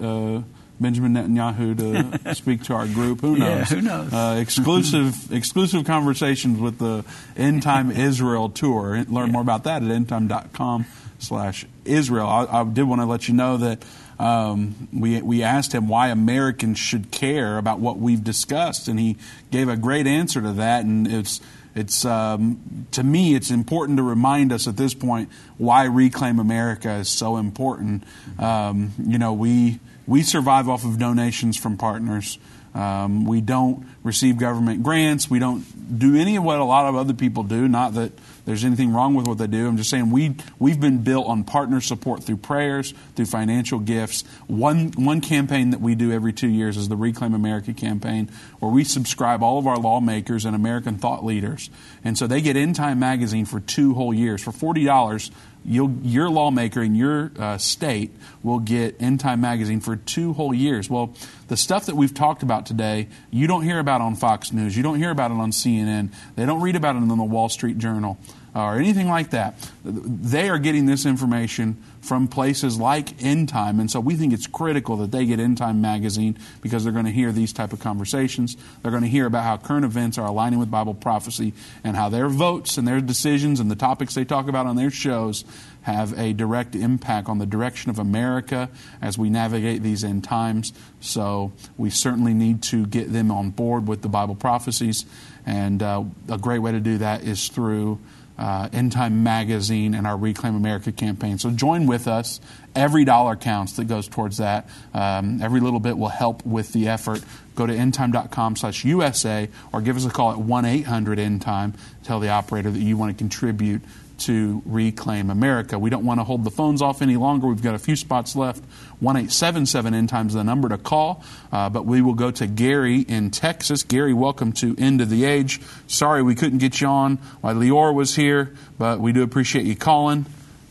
Benjamin Netanyahu to speak to our group. Who knows? Yeah, who knows? Uh, exclusive exclusive conversations with the End Time Israel tour. Learn yeah. more about that at endtime.com slash Israel. I, I, did want to let you know that um, we we asked him why Americans should care about what we've discussed, and he gave a great answer to that. And it's it's um, to me, it's important to remind us at this point why Reclaim America is so important. Um, you know, we we survive off of donations from partners. Um, we don't receive government grants. We don't do any of what a lot of other people do. Not that there's anything wrong with what they do. I'm just saying we we've been built on partner support through prayers, through financial gifts. One one campaign that we do every two years is the Reclaim America campaign, where we subscribe all of our lawmakers and American thought leaders, and so they get End Time magazine for two whole years for forty dollars your lawmaker in your uh, state will get End Time magazine for two whole years. Well, the stuff that we've talked about today, you don't hear about on Fox News. You don't hear about it on CNN. They don't read about it in the Wall Street Journal or anything like that. They are getting this information from places like End Time, and so we think it's critical that they get End Time magazine because they're going to hear these type of conversations. They're going to hear about how current events are aligning with Bible prophecy and how their votes and their decisions and the topics they talk about on their shows have a direct impact on the direction of America as we navigate these end times. So we certainly need to get them on board with the Bible prophecies, and uh, a great way to do that is through uh, End Time Magazine and our Reclaim America campaign. So join with us. Every dollar counts that goes towards that. Um, every little bit will help with the effort. Go to endtime.com slash USA or give us a call at 1-800-ENDTIME. Tell the operator that you want to contribute to reclaim America. We don't want to hold the phones off any longer. We've got a few spots left. 1 877 End Times the number to call. Uh, but we will go to Gary in Texas. Gary, welcome to End of the Age. Sorry we couldn't get you on while Lior was here, but we do appreciate you calling.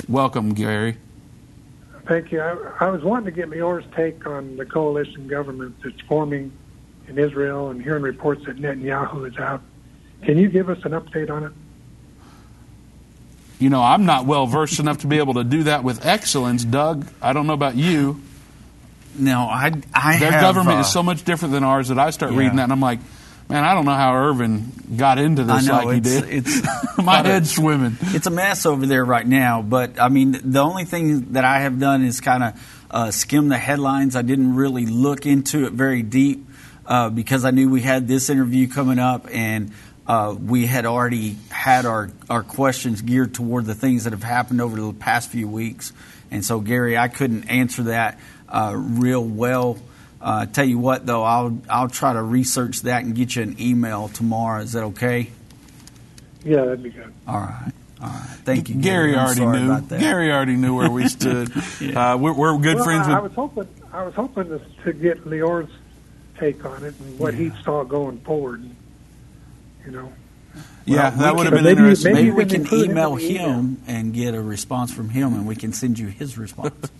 Welcome, Gary. Thank you. I, I was wanting to get Lior's take on the coalition government that's forming in Israel and hearing reports that Netanyahu is out. Can you give us an update on it? You know, I'm not well versed enough to be able to do that with excellence. Doug, I don't know about you. No, I, I Their have, government uh, is so much different than ours that I start yeah. reading that and I'm like, man, I don't know how Irvin got into this know, like he it's, did. It's my head's swimming. It's a mess over there right now. But I mean, the only thing that I have done is kind of uh, skim the headlines. I didn't really look into it very deep uh, because I knew we had this interview coming up and uh, we had already had our, our questions geared toward the things that have happened over the past few weeks. And so, Gary, I couldn't answer that uh, real well. Uh, tell you what, though, I'll I'll try to research that and get you an email tomorrow. Is that okay? Yeah, that'd be good. All right. All right. Thank you, Gary. Gary already knew. Gary already knew where we stood. yeah. uh, we're, we're, good well, friends. I, with... I was hoping I was hoping to, to get Lior's take on it and what yeah. he saw going forward you know. Yeah, well, that would have been maybe, interesting. Maybe, we can email him and get a response from him, and we can send you his response.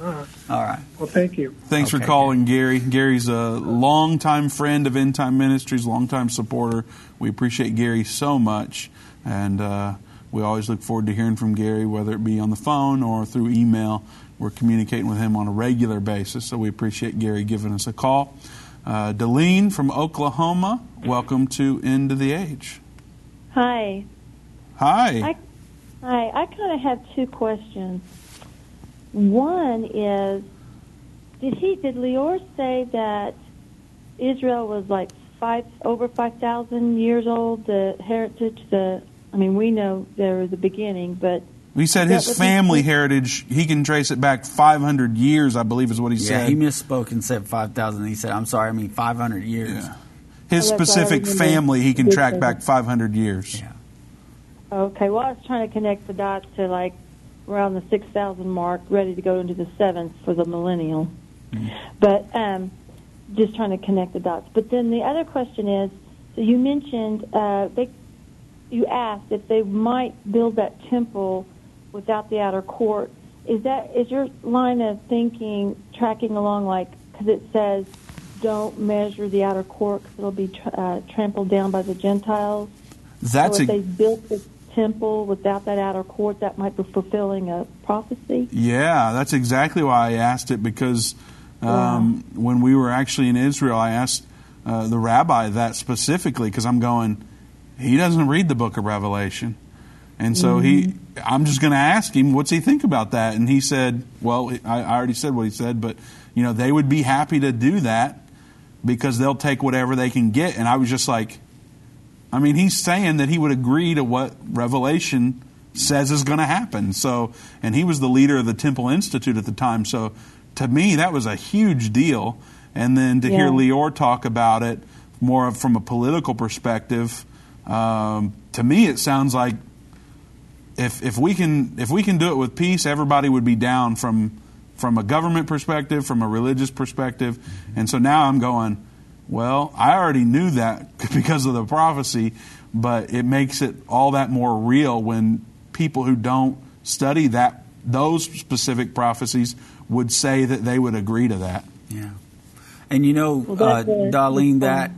All right. Well, thank you. Thanks okay, for calling, Gary. Gary's a longtime friend of End Time Ministries, longtime supporter. We appreciate Gary so much, and uh, we always look forward to hearing from Gary, whether it be on the phone or through email. We're communicating with him on a regular basis, so we appreciate Gary giving us a call. Uh, Deline from Oklahoma, welcome to End of the Age. Hi. Hi. I, hi. I kind of have two questions. One is, did he did Lior say that Israel was like five over five thousand years old? The heritage, the I mean, we know there was a beginning, but he said his family heritage, he can trace it back 500 years, I believe is what he yeah, said. Yeah, he misspoke and said 5,000. He said, I'm sorry, I mean 500 years. Yeah. His Oh, specific family, he can track back 500 years. Yeah. Okay, well, I was trying to connect the dots to like around the 6,000 mark, ready to go into the seventh for the millennial. But um, just trying to connect the dots. But then the other question is so you mentioned, uh, they, you asked if they might build that temple without the outer court. Is that is your line of thinking tracking along like because it says don't measure the outer court because it'll be uh, trampled down by the Gentiles. That's so if a- they built the temple without that outer court, that might be fulfilling a prophecy. Yeah, that's exactly why I asked it because um, when we were actually in Israel, I asked uh, the rabbi that specifically because I'm going, he doesn't read the book of Revelation. And so he, I'm just going to ask him, what's he think about that? And he said, well, I, I already said what he said, but you know, they would be happy to do that because they'll take whatever they can get. And I was just like, I mean, he's saying that he would agree to what Revelation says is going to happen. So, and he was the leader of the Temple Institute at the time. So, to me, that was a huge deal. And then to hear Yeah. Lior talk about it more from a political perspective, um, to me, it sounds like if if we can if we can do it with peace, everybody would be down from from a government perspective, from a religious perspective. And so now I'm going, well, I already knew that because of the prophecy, but it makes it all that more real when people who don't study that those specific prophecies would say that they would agree to that. Yeah. And you know, Well, uh, Darlene, that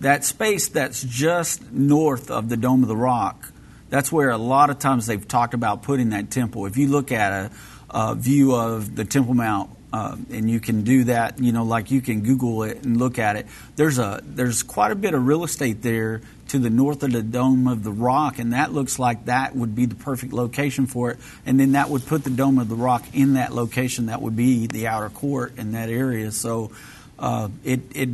that space that's just north of the Dome of the Rock, that's where a lot of times they've talked about putting that temple. If you look at a, a view of the Temple Mount, uh, and you can do that, you know, like you can Google it and look at it. There's a there's quite a bit of real estate there to the north of the Dome of the Rock, and that looks like that would be the perfect location for it. And then that would put the Dome of the Rock in that location. That would be the outer court in that area. So uh, it it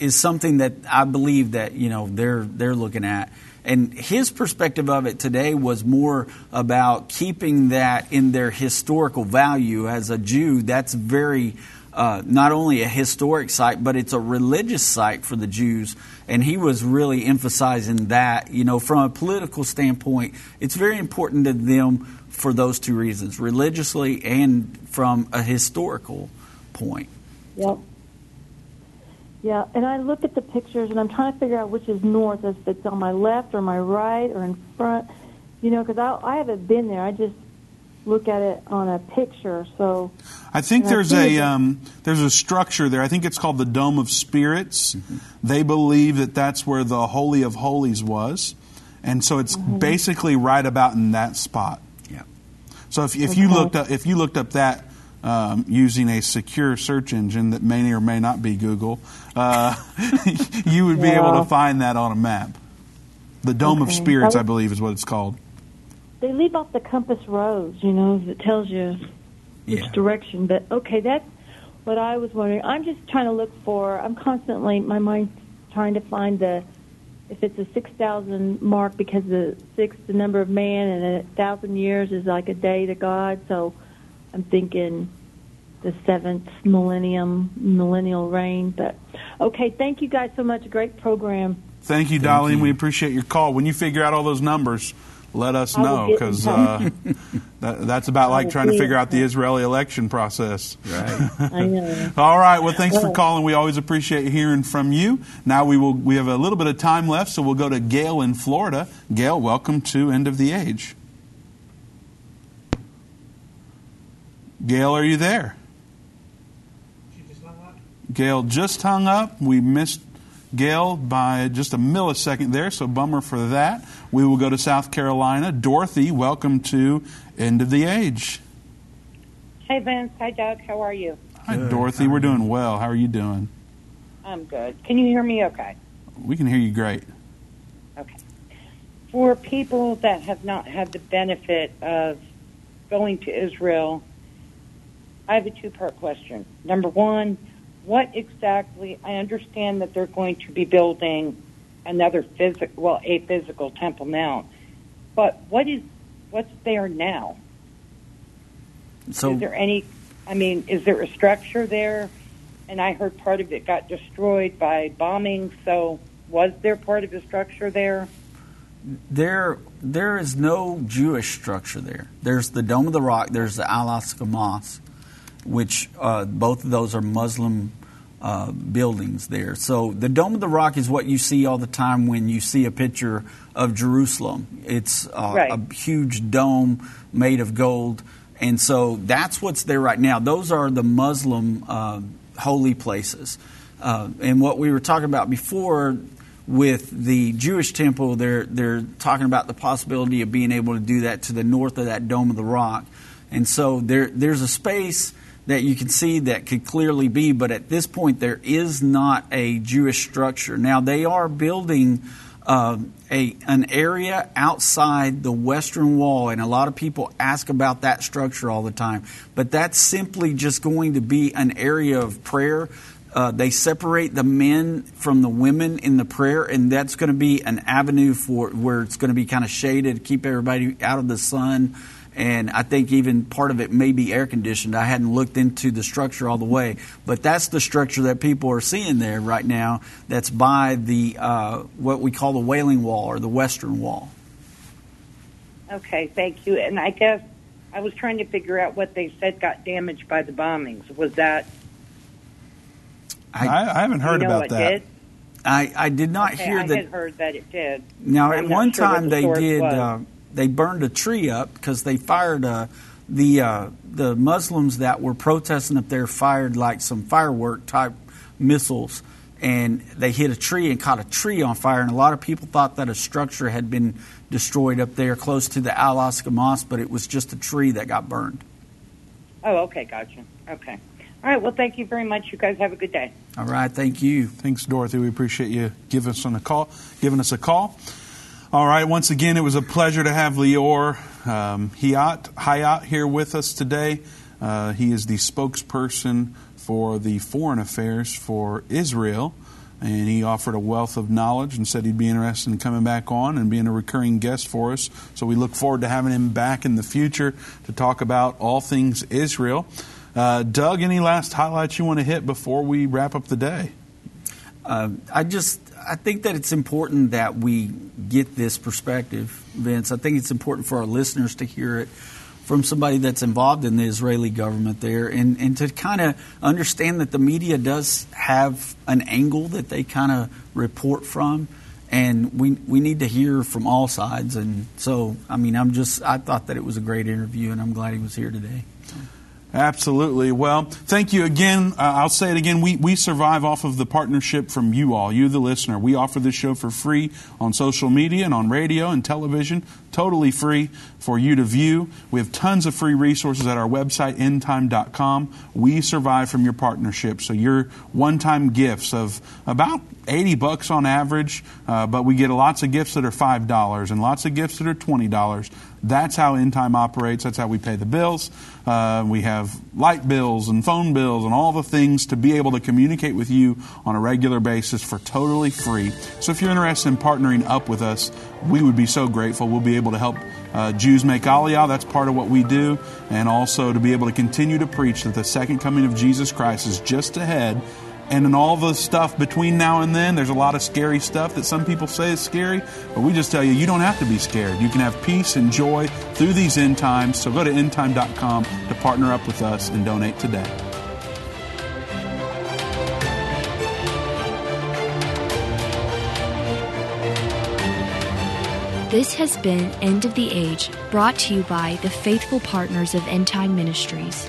is something that I believe that you know they're they're looking at. And his perspective of it today was more about keeping that in their historical value. As a Jew, that's very uh, not only a historic site, but it's a religious site for the Jews. And he was really emphasizing that, you know, from a political standpoint, it's very important to them for those two reasons religiously and from a historical point. Yep. Yeah, and I look at the pictures and I'm trying to figure out which is north, if it's on my left or my right or in front. You know, because I, I haven't been there. I just look at it on a picture. So I think And I there's think a um, there's a structure there. I think it's called the Dome of Spirits. They believe that that's where the Holy of Holies was, and so it's basically right about in that spot. Yeah. So if, if you looked up if you looked up that um, using a secure search engine that may or may not be Google, uh, you would be able to find that on a map. The Dome of Spirits, I I believe, is what it's called. they leave off the compass rose, you know, that tells you which Yeah. direction. But okay, that's what I was wondering. I'm just trying to look for. I'm constantly my mind's trying to find the if it's a six thousand mark because the six the number of man and a thousand years is like a day to God. So I'm thinking the seventh millennium millennial reign. But okay, thank you guys so much. Great program. Thank you, Darlene. We appreciate your call. When you figure out all those numbers, let us I know because uh, that, that's about I like trying to figure in out the. Israeli election process. Right. I know. All right. Well, thanks for calling. We always appreciate hearing from you. Now we will. We have a little bit of time left, so we'll go to Gail in Florida. Gail, welcome to End of the Age. Gail, are you there? Gail just hung up. We missed Gail by just a millisecond there, so bummer for that. We will go to South Carolina. Dorothy, welcome to End of the Age. Hey, Vince. Hi, Doug. How are you? Hi, Dorothy. We're doing well. How are you doing? I'm good. Can you hear me okay? We can hear you great. Okay. For people that have not had the benefit of going to Israel, I have a two part question. Number one, what exactly, I understand that they're going to be building another physical, well, a physical Temple Mount, but what is, what's there now? So is there any? I mean, is there a structure there? And I heard part of it got destroyed by bombing. So, was there part of the structure there? there there is no Jewish structure there. There's the Dome of the Rock. There's the Al Aqsa Mosque, which uh, both of those are Muslim uh, buildings there. So the Dome of the Rock is what you see all the time when you see a picture of Jerusalem. It's uh, Right. a huge dome made of gold, and so that's what's there right now. Those are the Muslim uh, holy places. Uh, and what we were talking about before with the Jewish temple, they're they're talking about the possibility of being able to do that to the north of that Dome of the Rock, and so there there's a space that you can see that could clearly be, but at this point there is not a Jewish structure. Now they are building. Uh, a an area outside the western wall, and a lot of people ask about that structure all the time. But that's simply just going to be an area of prayer uh, they separate the men from the women in the prayer, and that's going to be an avenue for where it's going to be kind of shaded, keep everybody out of the sun. And I think even part of it may be air conditioned. I hadn't looked into the structure all the way, but that's the structure that people are seeing there right now. That's by the uh, what we call the Wailing Wall or the Western Wall. Okay, thank you. And I guess I was trying to figure out what they said got damaged by the bombings. Was that I, I haven't heard you know about it that. Did? I, I did not Okay, hear I that. had heard that it did. Now, I'm at one sure time they did. Uh, they burned a tree up because they fired uh, the uh, the Muslims that were protesting up there fired like some firework type missiles, and they hit a tree and caught a tree on fire. And a lot of people thought that a structure had been destroyed up there close to the Al Aqsa Mosque, but it was just a tree that got burned. Oh, okay, gotcha. Okay. All right. Well, thank you very much. You guys have a good day. All right, thank you. Thanks, Dorothy. We appreciate you giving us on a call, giving us a call. All right. Once again, it was a pleasure to have Lior um, Haiat, here with us today. Uh, he is the spokesperson for the foreign affairs for Israel, and he offered a wealth of knowledge and said he'd be interested in coming back on and being a recurring guest for us. So we look forward to having him back in the future to talk about all things Israel. Uh, Doug, any last highlights you want to hit before we wrap up the day? Uh, I just I think that it's important that we get this perspective, Vince. I think it's important for our listeners to hear it from somebody that's involved in the Israeli government there, and, and to kind of understand that the media does have an angle that they kind of report from, and we we need to hear from all sides. And so, I mean, I'm just I thought that it was a great interview, and I'm glad he was here today. Absolutely. Well, thank you again. Uh, I'll say it again. We, we survive off of the partnership from you all, you, the listener. We offer this show for free on social media and on radio and television, totally free for you to view. We have tons of free resources at our website, endtime.com. We survive from your partnership. So your one time gifts of about 80 bucks on average, uh, but we get lots of gifts that are $5 and lots of gifts that are $20. That's how End Time operates. That's how we pay the bills. Uh, we have light bills and phone bills and all the things to be able to communicate with you on a regular basis for totally free. So if you're interested in partnering up with us, we would be so grateful. We'll be able to help uh, Jews make Aliyah. That's part of what we do. And also to be able to continue to preach that the second coming of Jesus Christ is just ahead. And in all the stuff between now and then, there's a lot of scary stuff that some people say is scary, but we just tell you, you don't have to be scared. You can have peace and joy through these end times. So go to endtime.com to partner up with us and donate today. This has been End of the Age, brought to you by the faithful partners of End Time Ministries.